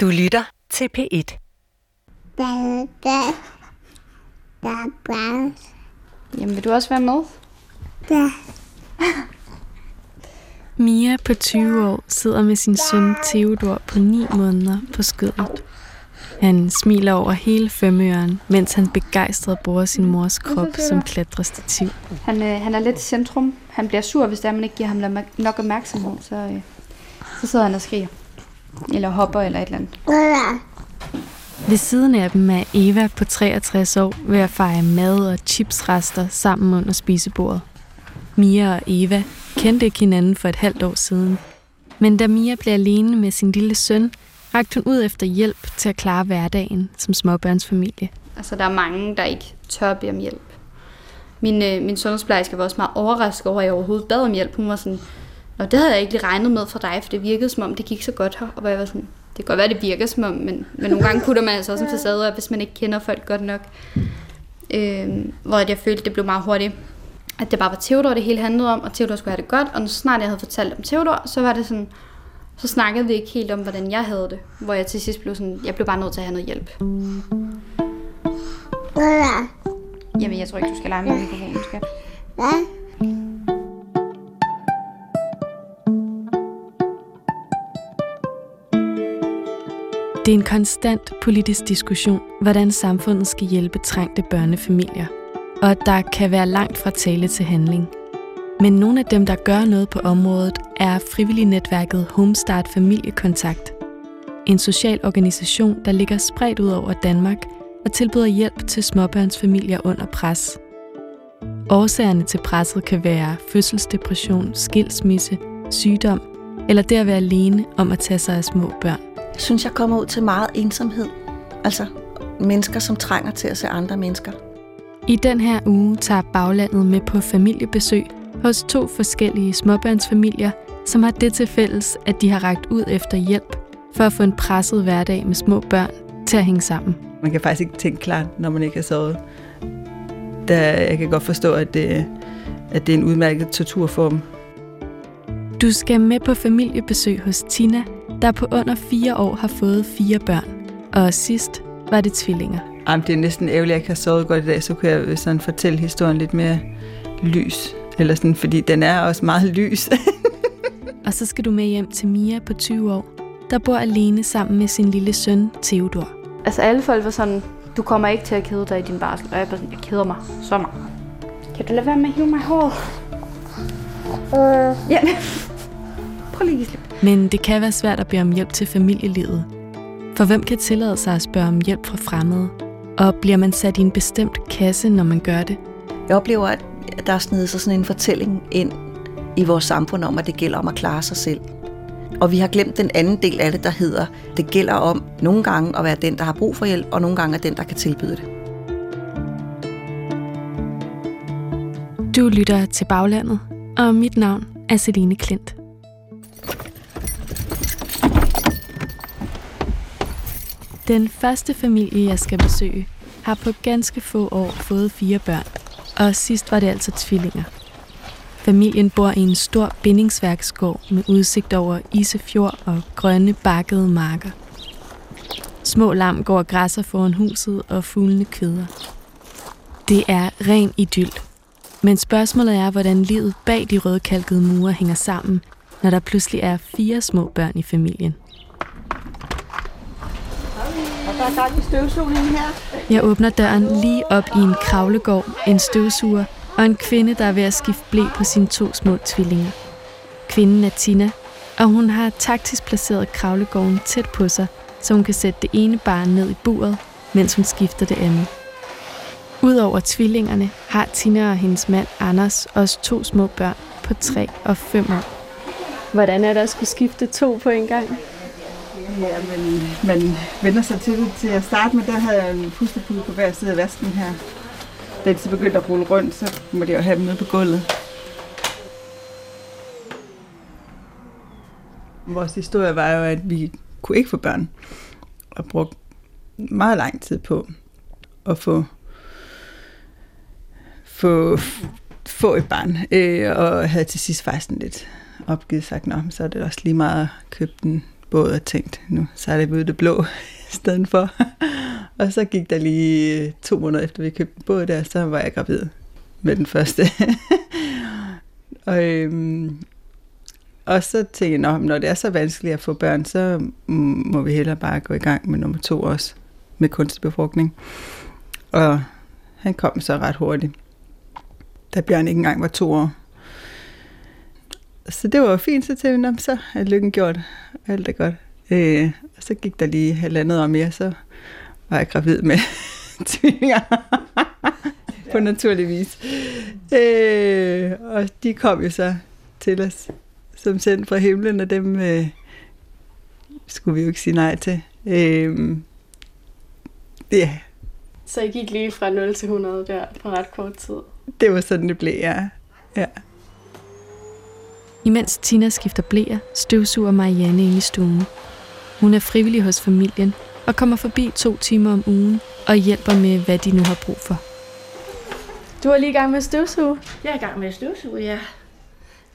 Du lytter til P1. Jamen, vil du også være med? Ja. Mia på 20 år sidder med sin søn Theodor på 9 måneder på skødet. Han smiler over hele femøren, mens han begejstret bruger sin mors krop som klatrestativ. Han, øh, han er lidt i centrum. Han bliver sur, hvis der man ikke giver ham nok opmærksomhed. Så, øh, så sidder han og skriger. Eller hopper eller et eller andet. Ved siden af dem er Eva på 63 år ved at fejre mad og chipsrester sammen under spisebordet. Mia og Eva kendte ikke hinanden for et halvt år siden. Men da Mia blev alene med sin lille søn, rakte hun ud efter hjælp til at klare hverdagen som småbørnsfamilie. Altså, der er mange, der ikke tør bede om hjælp. Min, øh, min sundhedsplejerske var også meget overrasket over, at jeg overhovedet bad om hjælp. Hun var sådan, Nå, det havde jeg ikke lige regnet med for dig, for det virkede som om, det gik så godt her. Og jeg var sådan, det kan godt være, det virker som om, men, men nogle gange putter man altså også en facade, hvis man ikke kender folk godt nok. Øh, hvor jeg følte, det blev meget hurtigt at det bare var Theodor, det hele handlede om, og Theodor skulle have det godt. Og så snart jeg havde fortalt om Theodor, så var det sådan, så snakkede vi ikke helt om, hvordan jeg havde det. Hvor jeg til sidst blev sådan, jeg blev bare nødt til at have noget hjælp. Jamen, jeg tror ikke, du skal lege med mikrofonen, skat. Hvad? Det er en konstant politisk diskussion, hvordan samfundet skal hjælpe trængte børnefamilier – og at der kan være langt fra tale til handling. Men nogle af dem, der gør noget på området, er frivillignetværket Homestart Familiekontakt. En social organisation, der ligger spredt ud over Danmark og tilbyder hjælp til småbørnsfamilier under pres. Årsagerne til presset kan være fødselsdepression, skilsmisse, sygdom eller det at være alene om at tage sig af små børn. Jeg synes, jeg kommer ud til meget ensomhed. Altså mennesker, som trænger til at se andre mennesker. I den her uge tager baglandet med på familiebesøg hos to forskellige småbørnsfamilier, som har det til fælles, at de har rækket ud efter hjælp for at få en presset hverdag med små børn til at hænge sammen. Man kan faktisk ikke tænke klart, når man ikke har sovet. Der, jeg kan godt forstå, at det, at det er en udmærket torturform. Du skal med på familiebesøg hos Tina, der på under fire år har fået fire børn. Og sidst var det tvillinger. Jamen, det er næsten ærgerligt, at jeg ikke har sovet godt i dag, så kunne jeg sådan fortælle historien lidt mere lys. Eller sådan, fordi den er også meget lys. og så skal du med hjem til Mia på 20 år, der bor alene sammen med sin lille søn, Theodor. Altså alle folk var sådan, du kommer ikke til at kede dig i din barsel. Og jeg sådan, jeg keder mig så meget. Kan du lade være med at hive mig håret? Uh. Ja. Prøv lige at Men det kan være svært at bede om hjælp til familielivet. For hvem kan tillade sig at spørge om hjælp fra fremmede? Og bliver man sat i en bestemt kasse, når man gør det? Jeg oplever, at der er snedet sig sådan en fortælling ind i vores samfund om, at det gælder om at klare sig selv. Og vi har glemt den anden del af det, der hedder, det gælder om nogle gange at være den, der har brug for hjælp, og nogle gange er den, der kan tilbyde det. Du lytter til Baglandet, og mit navn er Celine Klint. Den første familie, jeg skal besøge, har på ganske få år fået fire børn, og sidst var det altså tvillinger. Familien bor i en stor bindingsværksgård med udsigt over Isefjord og grønne bakkede marker. Små lam går og græsser foran huset, og fuglene kvæder. Det er ren idyll. Men spørgsmålet er, hvordan livet bag de rødkalkede mure hænger sammen, når der pludselig er fire små børn i familien. Der er gang i støvsugningen her. Jeg åbner døren lige op i en kravlegård, en støvsuger og en kvinde, der er ved at skifte blæ på sine to små tvillinger. Kvinden er Tina, og hun har taktisk placeret kravlegården tæt på sig, så hun kan sætte det ene barn ned i buret, mens hun skifter det andet. Udover tvillingerne har Tina og hendes mand Anders også to små børn på 3 og 5 år. Hvordan er det at skulle skifte to på en gang? Ja, men man vender sig til det. Til at starte med, der havde jeg en pustepude på hver side af vasken her. Da de så begyndte at rulle rundt, så måtte jeg jo have dem nede på gulvet. Vores historie var jo, at vi kunne ikke få børn. Og brugte meget lang tid på at få, få, få et barn. Øh, og havde til sidst faktisk lidt opgivet sagt, Nå, så er det også lige meget at købe den båd og tænkte, nu så vi ud det blå i stedet for. og så gik der lige øh, to måneder efter, vi købte en båd der, så var jeg gravid med den første. og, øhm, og så tænkte jeg, når det er så vanskeligt at få børn, så må vi hellere bare gå i gang med nummer to også, med kunstig befrugtning. Og han kom så ret hurtigt, da Bjørn ikke engang var to år. Så det var fint, så tænkte jeg, så er lykken gjort, alt er godt. Øh, og så gik der lige halvandet år mere, så var jeg gravid med tvillinger. på naturlig vis. Øh, og de kom jo så til os som sendt fra himlen, og dem øh, skulle vi jo ikke sige nej til. Øh, ja. Så I gik lige fra 0 til 100 der på ret kort tid? Det var sådan, det blev, ja. ja. Imens Tina skifter blæer, støvsuger Marianne ind i stuen. Hun er frivillig hos familien og kommer forbi to timer om ugen og hjælper med, hvad de nu har brug for. Du er lige i gang med at støvsuge? Jeg er i gang med at støvsuge, ja.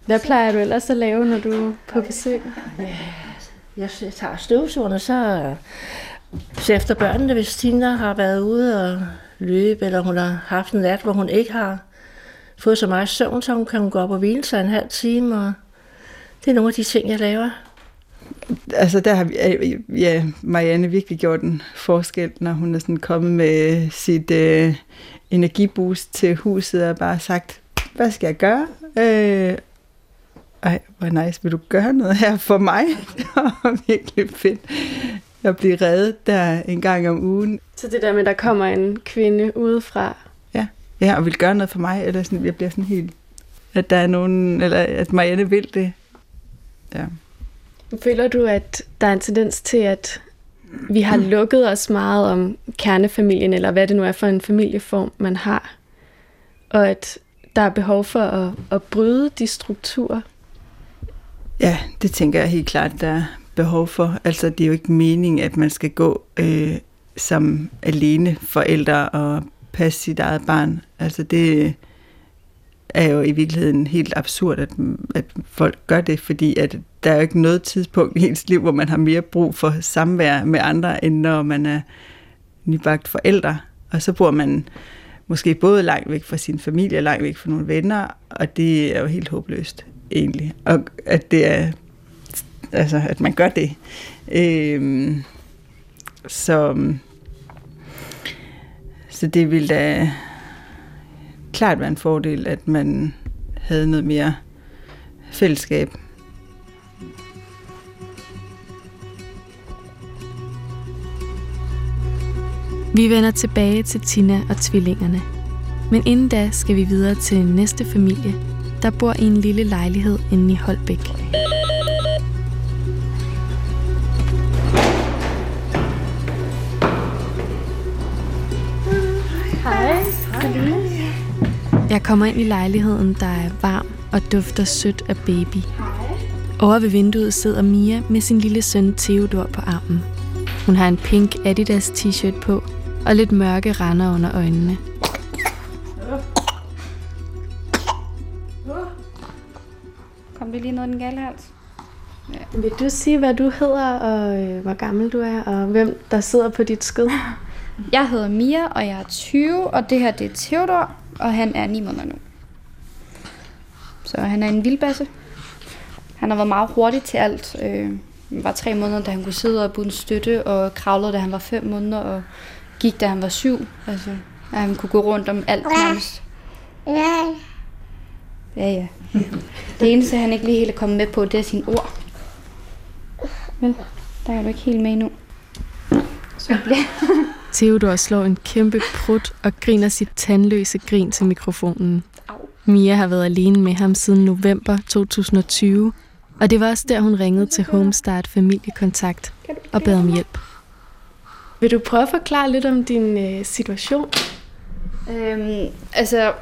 Hvad plejer du ellers at lave, når du er på besøg? Jeg tager støvsugerne, så, så efter børnene, hvis Tina har været ude og løbe, eller hun har haft en nat, hvor hun ikke har fået så meget søvn, så hun kan gå op og hvile sig en halv time, og det er nogle af de ting, jeg laver. Altså der har vi, ja, Marianne virkelig gjort en forskel, når hun er sådan kommet med sit øh, energiboost til huset og bare sagt, hvad skal jeg gøre? Øh, ej, hvor nice, vil du gøre noget her for mig? Det var virkelig fedt at blive reddet der en gang om ugen. Så det der med, at der kommer en kvinde udefra? Ja, ja og vil gøre noget for mig, eller sådan, jeg bliver sådan helt, at der er nogen, eller at Marianne vil det. Ja. Føler du, at der er en tendens til, at vi har lukket os meget om kernefamilien, eller hvad det nu er for en familieform, man har, og at der er behov for at, at bryde de strukturer? Ja, det tænker jeg helt klart, der er behov for. Altså, det er jo ikke meningen, at man skal gå øh, som alene forældre og passe sit eget barn. Altså, det er jo i virkeligheden helt absurd, at, at folk gør det, fordi at der er jo ikke noget tidspunkt i ens liv, hvor man har mere brug for samvær med andre, end når man er nybagt forældre. Og så bor man måske både langt væk fra sin familie og langt væk fra nogle venner, og det er jo helt håbløst egentlig. Og at det er, altså at man gør det. Øhm, så, så det ville da klart være en fordel, at man havde noget mere fællesskab. Vi vender tilbage til Tina og tvillingerne. Men inden da skal vi videre til næste familie, der bor i en lille lejlighed inde i Holbæk. Jeg kommer ind i lejligheden, der er varm og dufter sødt af baby. Over ved vinduet sidder Mia med sin lille søn Theodor på armen. Hun har en pink Adidas t-shirt på og lidt mørke render under øjnene. Kom det lige ned i den gale hals? Ja. Vil du sige, hvad du hedder, og øh, hvor gammel du er, og hvem der sidder på dit skød? Jeg hedder Mia, og jeg er 20, og det her det er Theodor, og han er 9 måneder nu. Så han er en vildbasse. Han har været meget hurtig til alt. Øh, var tre måneder, da han kunne sidde og bunde støtte, og kravlede, da han var fem måneder, og gik, da han var syv. Altså, at han kunne gå rundt om alt nærmest. Ja, ja. Det eneste, han ikke lige helt er kommet med på, det er sine ord. Men der er du ikke helt med endnu. Så bliver Theodor slår en kæmpe prut og griner sit tandløse grin til mikrofonen. Mia har været alene med ham siden november 2020, og det var også der, hun ringede til Homestart Familiekontakt og bad om hjælp. Vil du prøve at forklare lidt om din øh, situation? Øhm, altså,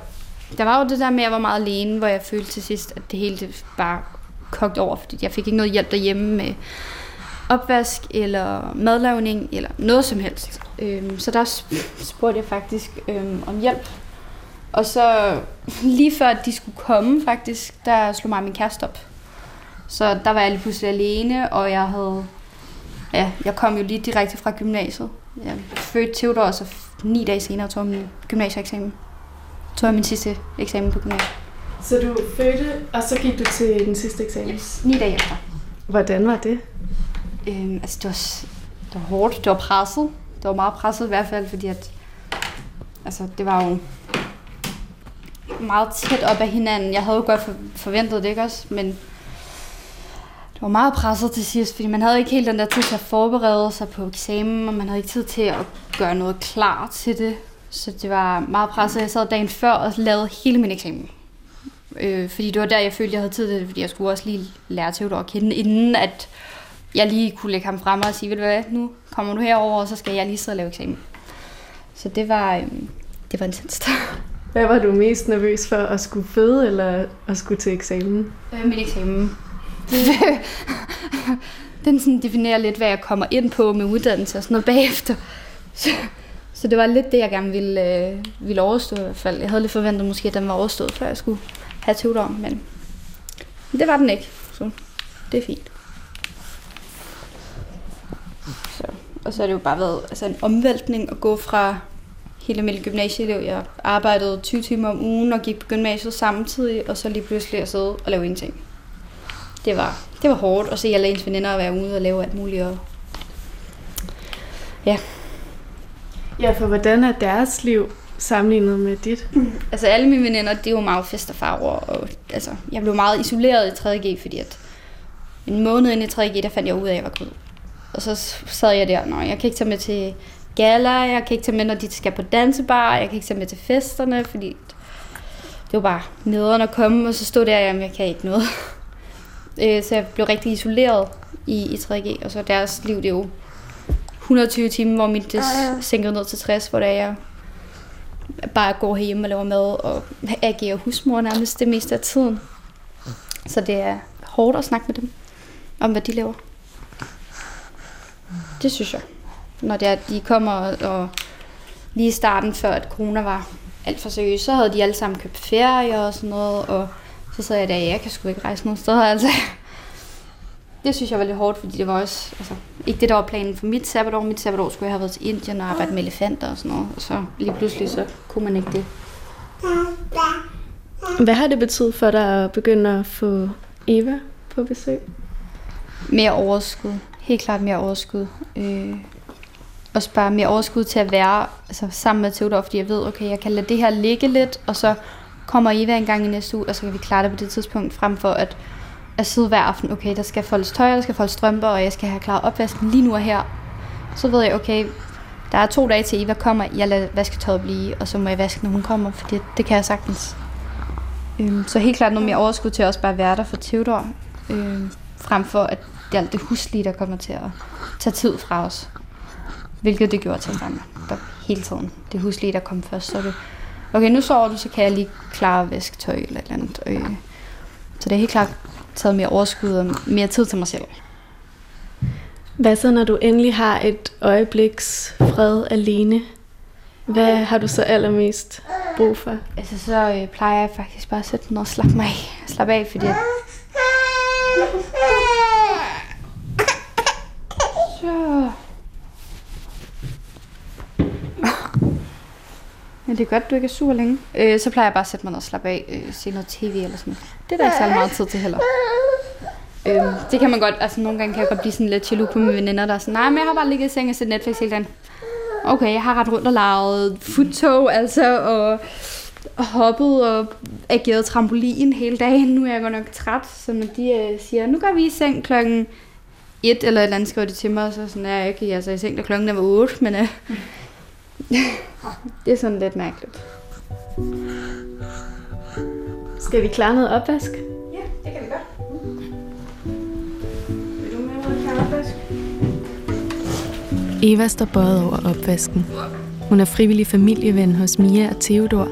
der var jo det der med, at jeg var meget alene, hvor jeg følte til sidst, at det hele det bare kogt over, fordi jeg fik ikke noget hjælp derhjemme med opvask eller madlavning eller noget som helst. Øhm, så der spurgte jeg faktisk øhm, om hjælp. Og så lige før de skulle komme faktisk, der slog mig min kæreste op. Så der var jeg lige pludselig alene, og jeg havde Ja, jeg kom jo lige direkte fra gymnasiet. Jeg fødte Theodor, og så ni dage senere tog jeg min gymnasieeksamen. Tog jeg min sidste eksamen på gymnasiet. Så du fødte, og så gik du til den sidste eksamen? Yes, ni dage efter. Hvordan var det? Øhm, altså, det var, det var hårdt. Det var presset. Det var meget presset i hvert fald, fordi at, altså, det var jo meget tæt op af hinanden. Jeg havde jo godt forventet det, ikke også? Men det var meget presset til sidst, fordi man havde ikke helt den der tid til at forberede sig på eksamen, og man havde ikke tid til at gøre noget klar til det. Så det var meget presset. Jeg sad dagen før og lavede hele min eksamen. Øh, fordi det var der, jeg følte, jeg havde tid til det, fordi jeg skulle også lige lære Theodor at kende, inden at jeg lige kunne lægge ham frem og sige, ved du hvad, nu kommer du herover, og så skal jeg lige sidde og lave eksamen. Så det var, øhm, det var intenst. Hvad var du mest nervøs for, at skulle føde eller at skulle til eksamen? Øh, min eksamen. Den sådan definerer lidt, hvad jeg kommer ind på med uddannelse og sådan noget bagefter. Så, så det var lidt det, jeg gerne ville, øh, ville overstå i hvert fald. Jeg havde lidt forventet måske, at den var overstået, før jeg skulle have Theodor, men det var den ikke. Så det er fint. Så, og så har det jo bare været altså en omvæltning at gå fra helt almindelig gymnasieelev. Jeg arbejdede 20 timer om ugen og gik på gymnasiet samtidig, og så lige pludselig at sidde og lave ingenting. Det var, det var hårdt at se alle ens veninder være ude og lave alt muligt. Og Ja, for hvordan er deres liv sammenlignet med dit? altså alle mine veninder, det er jo meget fest og farver. Og, altså, jeg blev meget isoleret i 3.G, fordi at en måned inde i 3.G, der fandt jeg ud af, at jeg var gravid. Og så sad jeg der, når jeg kan ikke tage med til gala, jeg kan ikke tage med, når de skal på dansebar, jeg kan ikke tage med til festerne, fordi det var bare nederen at komme, og så stod der, jamen jeg kan ikke noget. Øh, så jeg blev rigtig isoleret i, i 3G, og så deres liv, det er jo 120 timer, hvor mit det sænker ned til 60, hvor det er, jeg bare går hjemme og laver mad og agerer husmor nærmest det meste af tiden. Så det er hårdt at snakke med dem om, hvad de laver. Det synes jeg. Når det er, de kommer og, og lige i starten, før at corona var alt for seriøst, så havde de alle sammen købt ferie og sådan noget, og så sad jeg der, jeg kan sgu ikke rejse nogen steder, altså. Det synes jeg var lidt hårdt, fordi det var også altså, ikke det, der var planen for mit sabbatår. Mit sabbatår skulle jeg have været til Indien og arbejde med elefanter og sådan noget, og så lige pludselig så kunne man ikke det. Hvad har det betydet for dig at begynde at få Eva på besøg? Mere overskud. Helt klart mere overskud. Øh, også bare mere overskud til at være altså, sammen med Theodor, fordi jeg ved, okay, jeg kan lade det her ligge lidt, og så kommer Eva en gang i næste uge, og så kan vi klare det på det tidspunkt, frem for at, at sidde hver aften, okay, der skal foldes tøj, der skal foldes strømper, og jeg skal have klaret opvasken lige nu og her. Så ved jeg, okay, der er to dage til Eva kommer, jeg lader vasketøjet blive, og så må jeg vaske, når hun kommer, for det, det kan jeg sagtens. Øhm, så helt klart noget mere overskud til at også bare være der for Theodor, øhm, frem for at det er alt det huslige, der kommer til at tage tid fra os. Hvilket det gjorde til mig der hele tiden. Det huslige, der kom først, så det, okay, nu sover du, så kan jeg lige klare at vaske tøj eller et eller andet. Øh, så det er helt klart taget mere overskud og mere tid til mig selv. Hvad så, når du endelig har et øjebliks fred alene? Hvad har du så allermest brug for? Altså, så øh, plejer jeg faktisk bare at sætte mig og slappe mig af. Slappe af, fordi at... Så... Ja, det er godt, du ikke er sur længe. Øh, så plejer jeg bare at sætte mig ned og slappe af, øh, se noget tv eller sådan noget. Det er der ikke særlig meget tid til heller. Øh, det kan man godt, altså nogle gange kan jeg godt blive sådan lidt jaloux på mine veninder, der er sådan, nej, men jeg har bare ligget i seng og set Netflix hele dagen. Okay, jeg har ret rundt og lavet futtog, altså, og hoppet og ageret trampolin hele dagen. Nu er jeg godt nok træt, så når de øh, siger, nu går vi i seng klokken et eller et eller andet, skriver de til mig, så sådan er jeg ikke altså, i seng, da klokken var 8, men øh, det er sådan lidt mærkeligt. Skal vi klare noget opvask? Ja, det kan vi godt. Vil du med klare opvask? Eva står bøjet over opvasken. Hun er frivillig familieven hos Mia og Theodor,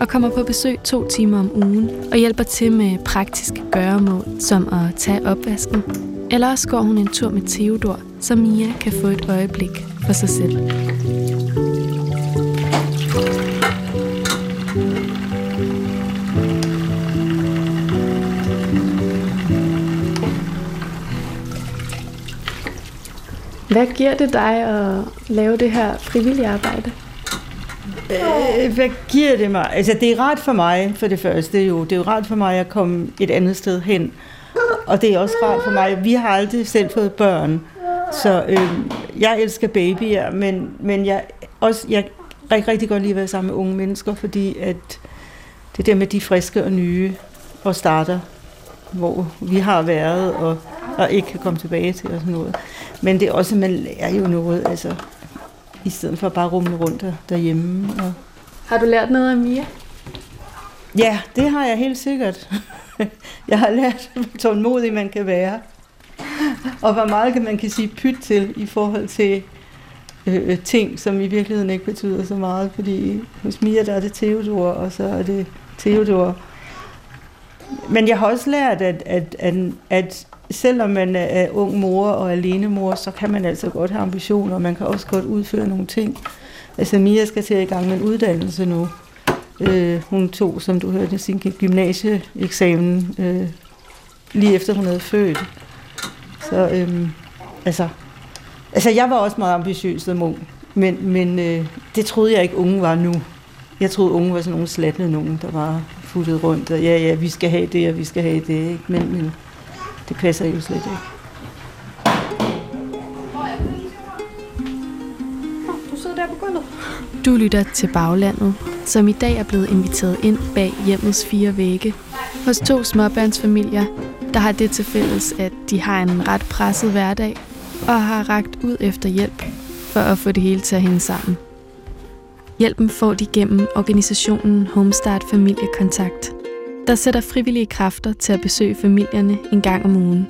og kommer på besøg to timer om ugen og hjælper til med praktiske gøremål, som at tage opvasken. Eller også går hun en tur med Theodor, så Mia kan få et øjeblik for sig selv. Hvad giver det dig at lave det her frivillige arbejde? Øh, hvad giver det mig? Altså, det er rart for mig, for det første jo. Det er jo rart for mig at komme et andet sted hen. Og det er også rart for mig. Vi har aldrig selv fået børn. Så øh, jeg elsker babyer, men, men jeg, også, jeg rigtig, rigtig godt lide at være sammen med unge mennesker, fordi at det der med de friske og nye og starter, hvor vi har været og, og ikke kan komme tilbage til og sådan noget. Men det er også, man lærer jo noget, altså, i stedet for bare rumle rundt der, derhjemme. Og... Har du lært noget af Mia? Ja, det har jeg helt sikkert. Jeg har lært, hvor tålmodig man kan være. Og hvor meget man kan sige pyt til i forhold til øh, ting, som i virkeligheden ikke betyder så meget. Fordi hos Mia der er det Theodor, og så er det Theodor. Men jeg har også lært, at, at, at, at selvom man er ung mor og alene mor, så kan man altså godt have ambitioner, og man kan også godt udføre nogle ting. Altså Mia skal til i gang med en uddannelse nu. Øh, hun tog, som du hørte, sin gymnasieeksamen øh, lige efter hun havde født. Så øh, altså, altså, jeg var også meget ambitiøs som ung, men, men øh, det troede jeg ikke, unge var nu. Jeg troede, unge var sådan nogle slatne nogen, der var futtet rundt, og ja, ja, vi skal have det, og vi skal have det, ikke? Men, men det passer jo slet ikke. Du sidder der på gulvet. Du lytter til Baglandet, som i dag er blevet inviteret ind bag hjemmets fire vægge hos to småbørnsfamilier, der har det til fælles, at de har en ret presset hverdag og har ragt ud efter hjælp for at få det hele til at hænge sammen. Hjælpen får de gennem organisationen Homestart Familiekontakt, der sætter frivillige kræfter til at besøge familierne en gang om ugen.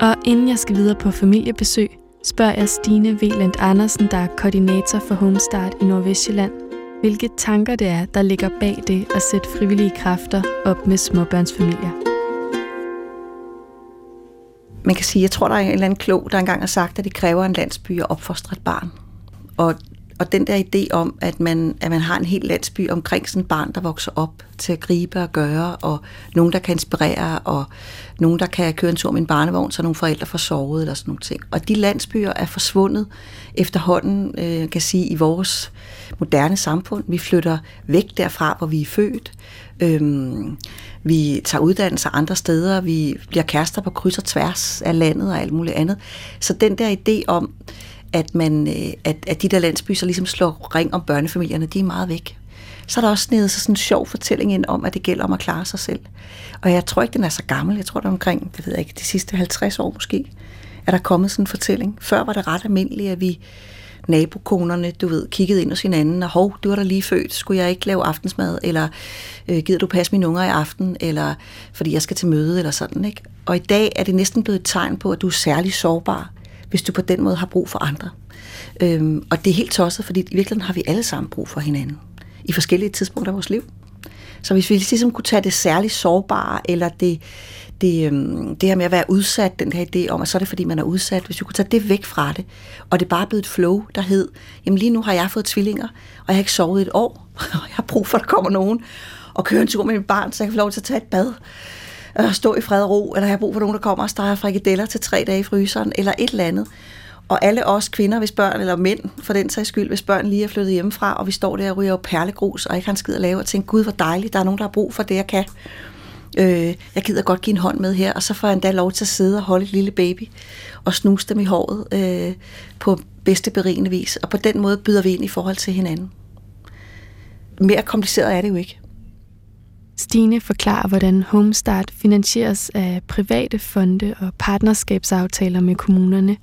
Og inden jeg skal videre på familiebesøg, spørger jeg Stine Veland Andersen, der er koordinator for Homestart i Nordvestjylland, hvilke tanker det er, der ligger bag det at sætte frivillige kræfter op med småbørnsfamilier. Man kan sige, jeg tror, der er en eller anden klog, der engang har sagt, at det kræver en landsby at opfostre et barn. Og og den der idé om, at man, at man har en hel landsby omkring sådan et barn, der vokser op til at gribe og gøre, og nogen, der kan inspirere, og nogen, der kan køre en tur med en barnevogn, så nogle forældre får sovet eller sådan nogle ting. Og de landsbyer er forsvundet efterhånden, øh, kan sige, i vores moderne samfund. Vi flytter væk derfra, hvor vi er født. Øhm, vi tager uddannelser andre steder, vi bliver kærester på kryds og tværs af landet og alt muligt andet. Så den der idé om, at, man, øh, at, at de der landsbyer ligesom slår ring om børnefamilierne, de er meget væk. Så er der også snedet sig sådan en sjov fortælling ind om, at det gælder om at klare sig selv. Og jeg tror ikke, den er så gammel. Jeg tror, det er omkring, det ved jeg ikke, de sidste 50 år måske, er der kommet sådan en fortælling. Før var det ret almindeligt, at vi nabokonerne, du ved, kiggede ind hos hinanden, og hov, du var der lige født, skulle jeg ikke lave aftensmad, eller øh, gider du passe mine unger i aften, eller fordi jeg skal til møde, eller sådan, ikke? Og i dag er det næsten blevet et tegn på, at du er særlig sårbar, hvis du på den måde har brug for andre. Øhm, og det er helt tosset, fordi i virkeligheden har vi alle sammen brug for hinanden i forskellige tidspunkter af vores liv. Så hvis vi ligesom kunne tage det særligt sårbare, eller det, det, øhm, det her med at være udsat, den her idé om, at så er det fordi, man er udsat, hvis vi kunne tage det væk fra det, og det bare blev et flow, der hed, jamen lige nu har jeg fået tvillinger, og jeg har ikke sovet et år, og jeg har brug for, at der kommer nogen, og køre en tur med mit barn, så jeg kan få lov til at tage et bad, øh, stå i fred og ro, eller jeg har brug for nogen, der kommer og steger frikadeller til tre dage i fryseren, eller et eller andet. Og alle os kvinder, hvis børn, eller mænd for den sags skyld, hvis børn lige er flyttet hjemmefra, og vi står der og ryger op perlegrus, og ikke har en skid at lave, og tænker, gud, hvor dejligt, der er nogen, der har brug for det, jeg kan. Øh, jeg gider godt give en hånd med her, og så får jeg endda lov til at sidde og holde et lille baby, og snuse dem i håret øh, på bedste berigende vis. Og på den måde byder vi ind i forhold til hinanden. Mere kompliceret er det jo ikke. Stine forklarer, hvordan Homestart finansieres af private fonde og partnerskabsaftaler med kommunerne,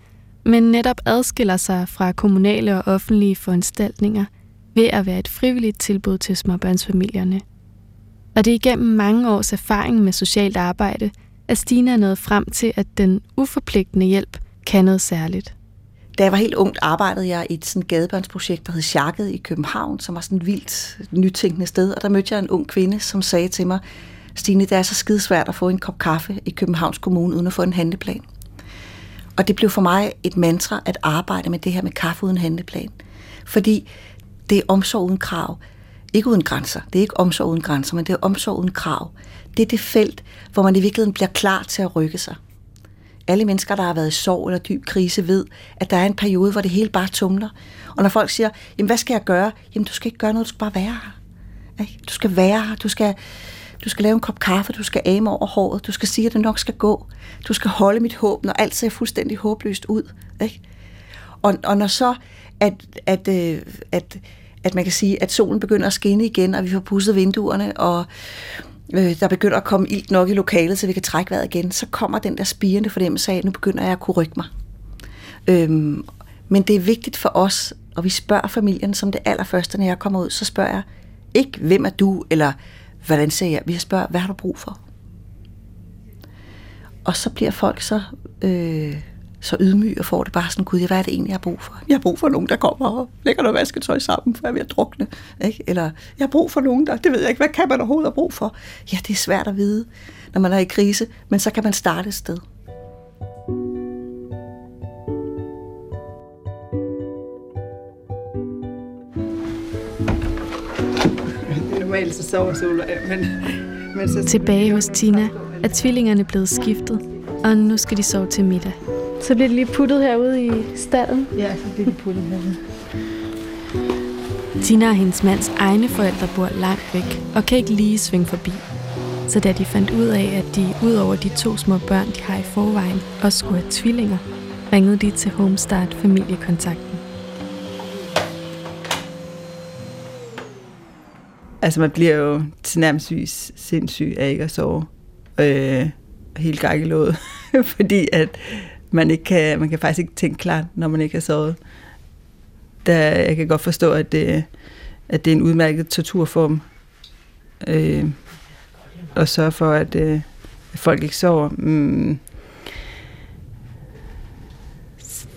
men netop adskiller sig fra kommunale og offentlige foranstaltninger ved at være et frivilligt tilbud til småbørnsfamilierne. Og det er igennem mange års erfaring med socialt arbejde, at Stine er nået frem til, at den uforpligtende hjælp kan noget særligt. Da jeg var helt ung, arbejdede jeg i et sådan gadebørnsprojekt, der hed Sjakket i København, som var sådan et vildt nytænkende sted. Og der mødte jeg en ung kvinde, som sagde til mig, Stine, det er så skidesvært at få en kop kaffe i Københavns Kommune, uden at få en handleplan. Og det blev for mig et mantra at arbejde med det her med kaffe uden handleplan. Fordi det er omsorg uden krav. Ikke uden grænser. Det er ikke omsorg uden grænser, men det er omsorg uden krav. Det er det felt, hvor man i virkeligheden bliver klar til at rykke sig alle mennesker, der har været i sorg eller dyb krise, ved, at der er en periode, hvor det hele bare tumler. Og når folk siger, jamen hvad skal jeg gøre? Jamen du skal ikke gøre noget, du skal bare være her. Ikke? Du skal være her, du skal, du skal lave en kop kaffe, du skal ame over håret, du skal sige, at det nok skal gå. Du skal holde mit håb, når alt ser fuldstændig håbløst ud. Ikke? Og, og når så, at, at, øh, at, at man kan sige, at solen begynder at skinne igen, og vi får pusset vinduerne, og øh, der begynder at komme ilt nok i lokalet, så vi kan trække vejret igen, så kommer den der spirende fornemmelse af, at nu begynder jeg at kunne rykke mig. Øhm, men det er vigtigt for os, og vi spørger familien som det allerførste, når jeg kommer ud, så spørger jeg ikke, hvem er du, eller hvordan ser jeg? Vi spørger, hvad har du brug for? Og så bliver folk så, øh, så ydmyge og får det bare sådan, gud, hvad er det egentlig, jeg har brug for? Jeg har brug for nogen, der kommer og lægger noget vasketøj sammen, for jeg er ved at drukne. Ikke? Eller jeg har brug for nogen, der, det ved jeg ikke, hvad kan man overhovedet have brug for? Ja, det er svært at vide, når man er i krise, men så kan man starte et sted. Normalt så sover Solvej, men, men så... Tilbage hos Tina er tvillingerne blevet skiftet, og nu skal de sove til middag. Så bliver det lige puttet herude i stallen. Ja, så bliver de puttet herude. Tina og hendes mands egne forældre bor langt væk og kan ikke lige svinge forbi. Så da de fandt ud af, at de ud over de to små børn, de har i forvejen, også skulle have tvillinger, ringede de til Homestart familiekontakten. Altså man bliver jo tilnærmelsesvis sindssyg af ikke at sove. Øh, helt gakkelået. Fordi at man, ikke kan, man kan faktisk ikke tænke klart, når man ikke har sovet. Der, jeg kan godt forstå, at det, at det er en udmærket torturform. Øh, at sørge for, at, øh, at folk ikke sover. Mm.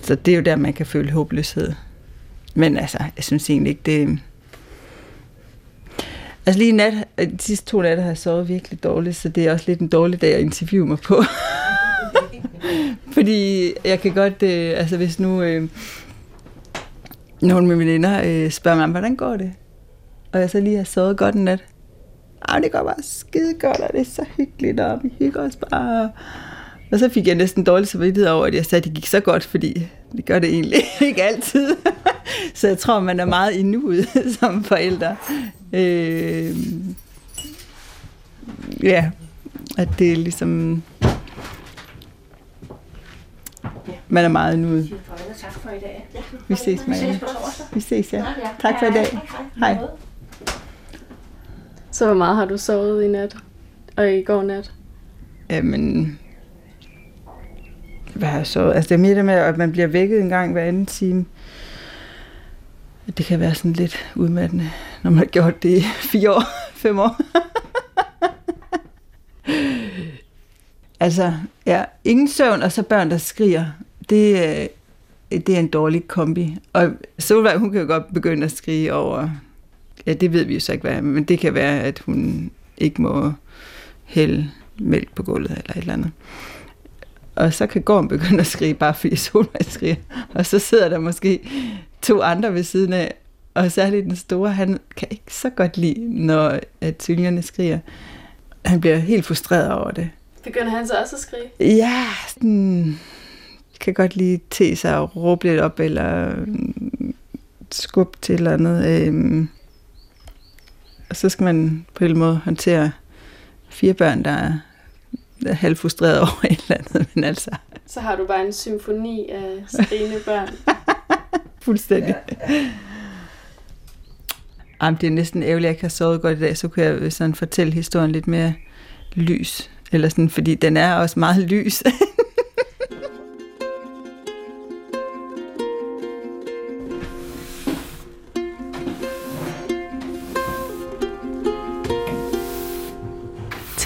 Så det er jo der, man kan føle håbløshed. Men altså, jeg synes egentlig ikke, det... Altså lige nat, øh, de sidste to nætter har jeg sovet virkelig dårligt, så det er også lidt en dårlig dag at interviewe mig på. Fordi jeg kan godt, øh, altså hvis nu øh, nogle af mine veninder øh, spørger mig, hvordan går det? Og jeg så lige har sovet godt en nat. Ej, det går bare skide godt, og det er så hyggeligt, og vi hygger os bare. Og så fik jeg næsten dårlig samvittighed over, at jeg sagde, at det gik så godt, fordi det gør det egentlig ikke altid. så jeg tror, man er meget i nuet som forældre. Øh, ja, at det er ligesom... Man er meget nuet. Tak for i dag. Vi ses, Maja. Vi ses ja. Tak for i dag. Hej. Så hvor meget har du sovet i nat? Og i går nat? Jamen, hvad har jeg så? Altså det er mere det med, at man bliver vækket en gang hver anden time. Det kan være sådan lidt udmattende, når man har gjort det i fire år, fem år. altså, ja, ingen søvn, og så børn, der skriger. Det, øh, det er en dårlig kombi. Og Solvej, hun kan jo godt begynde at skrige over, ja, det ved vi jo så ikke, hvad er, men det kan være, at hun ikke må hælde mælk på gulvet eller et eller andet. Og så kan Gorm begynde at skrige, bare fordi Solvej skriger. Og så sidder der måske to andre ved siden af, og særligt den store, han kan ikke så godt lide, når at tvillingerne skriger. Han bliver helt frustreret over det. Begynder han så også at skrige? Ja, sådan, kan godt lige te sig og råbe lidt op, eller mm, skubbe til et eller andet. Øhm, og så skal man på en måde håndtere fire børn, der er er halvt frustreret over et eller andet, men altså... Så har du bare en symfoni af skrigende børn. Fuldstændig. Ja. Jamen, det er næsten ærgerligt, at jeg ikke har sovet godt i dag, så kunne jeg sådan fortælle historien lidt mere lys. Eller sådan, fordi den er også meget lys.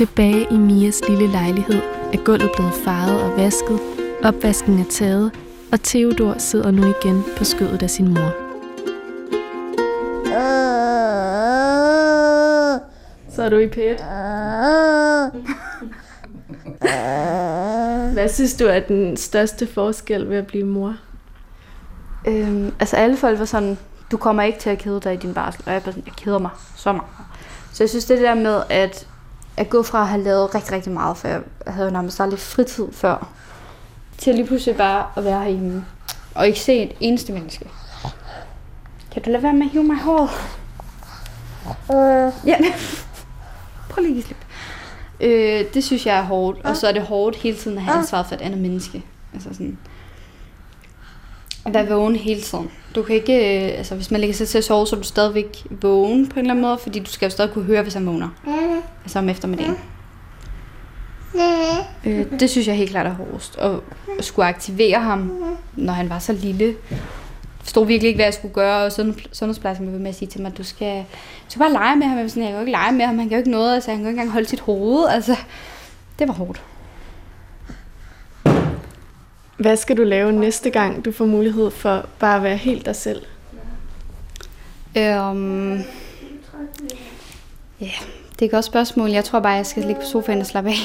Tilbage i Mias lille lejlighed er gulvet blevet faret og vasket, opvasken er taget, og Theodor sidder nu igen på skødet af sin mor. Så er du i pæt. Hvad synes du er den største forskel ved at blive mor? Øhm, altså alle folk var sådan, du kommer ikke til at kede dig i din barsel. Og jeg sådan, jeg keder mig så meget. Så jeg synes det der med, at at gå fra at have lavet rigtig, rigtig meget, for jeg havde jo nærmest aldrig fritid før, til lige pludselig bare at være herhjemme. Og ikke se et eneste menneske. Kan du lade være med at hive mig i håret? Uh. Ja. Prøv lige at give slip. Øh, det synes jeg er hårdt. Og så er det hårdt hele tiden at have ansvaret for et andet menneske. Altså sådan... At være vågen hele tiden. Du kan ikke... øh, Altså, hvis man lægger sig til at sove, så er du stadigvæk vågen på en eller anden måde, fordi du skal jo stadig kunne høre, hvis han vågner. Altså om eftermiddagen. Øh, det synes jeg helt klart er hårdest. Og at skulle aktivere ham, når han var så lille. Jeg forstod virkelig ikke, hvad jeg skulle gøre, og sundhed- sundhedsplejersken blev ved med at sige til mig, at du skal, du skal bare lege med ham. Jeg, sådan, jeg kan jo ikke lege med ham, han kan jo ikke noget, altså, han kan jo ikke engang holde sit hoved. Altså, det var hårdt. Hvad skal du lave næste gang, du får mulighed for bare at være helt dig selv? Øhm, ja, det er et godt spørgsmål. Jeg tror bare, jeg skal ligge på sofaen og slappe af.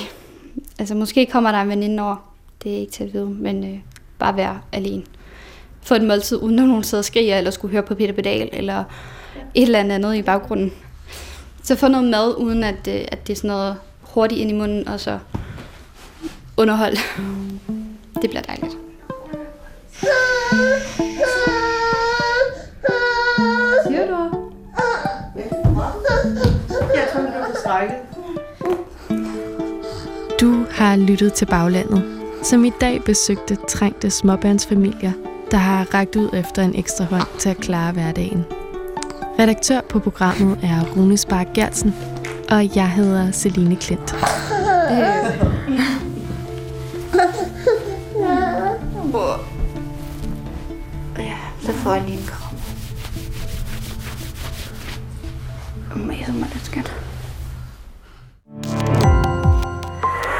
Altså, måske kommer der en veninde over. Det er ikke til at vide, men øh, bare være alene. Få et måltid, uden at nogen sidder og skriger, eller skulle høre på Peter Pedal, eller et eller andet andet i baggrunden. Så få noget mad, uden at, øh, at det er sådan noget hurtigt ind i munden, og så underhold. Det bliver dejligt. Du har lyttet til Baglandet, som i dag besøgte trængte småbørnsfamilier, der har rækket ud efter en ekstra hånd til at klare hverdagen. Redaktør på programmet er Rune Spark Gertsen, og jeg hedder Celine Klint. Ja, så får jeg lige en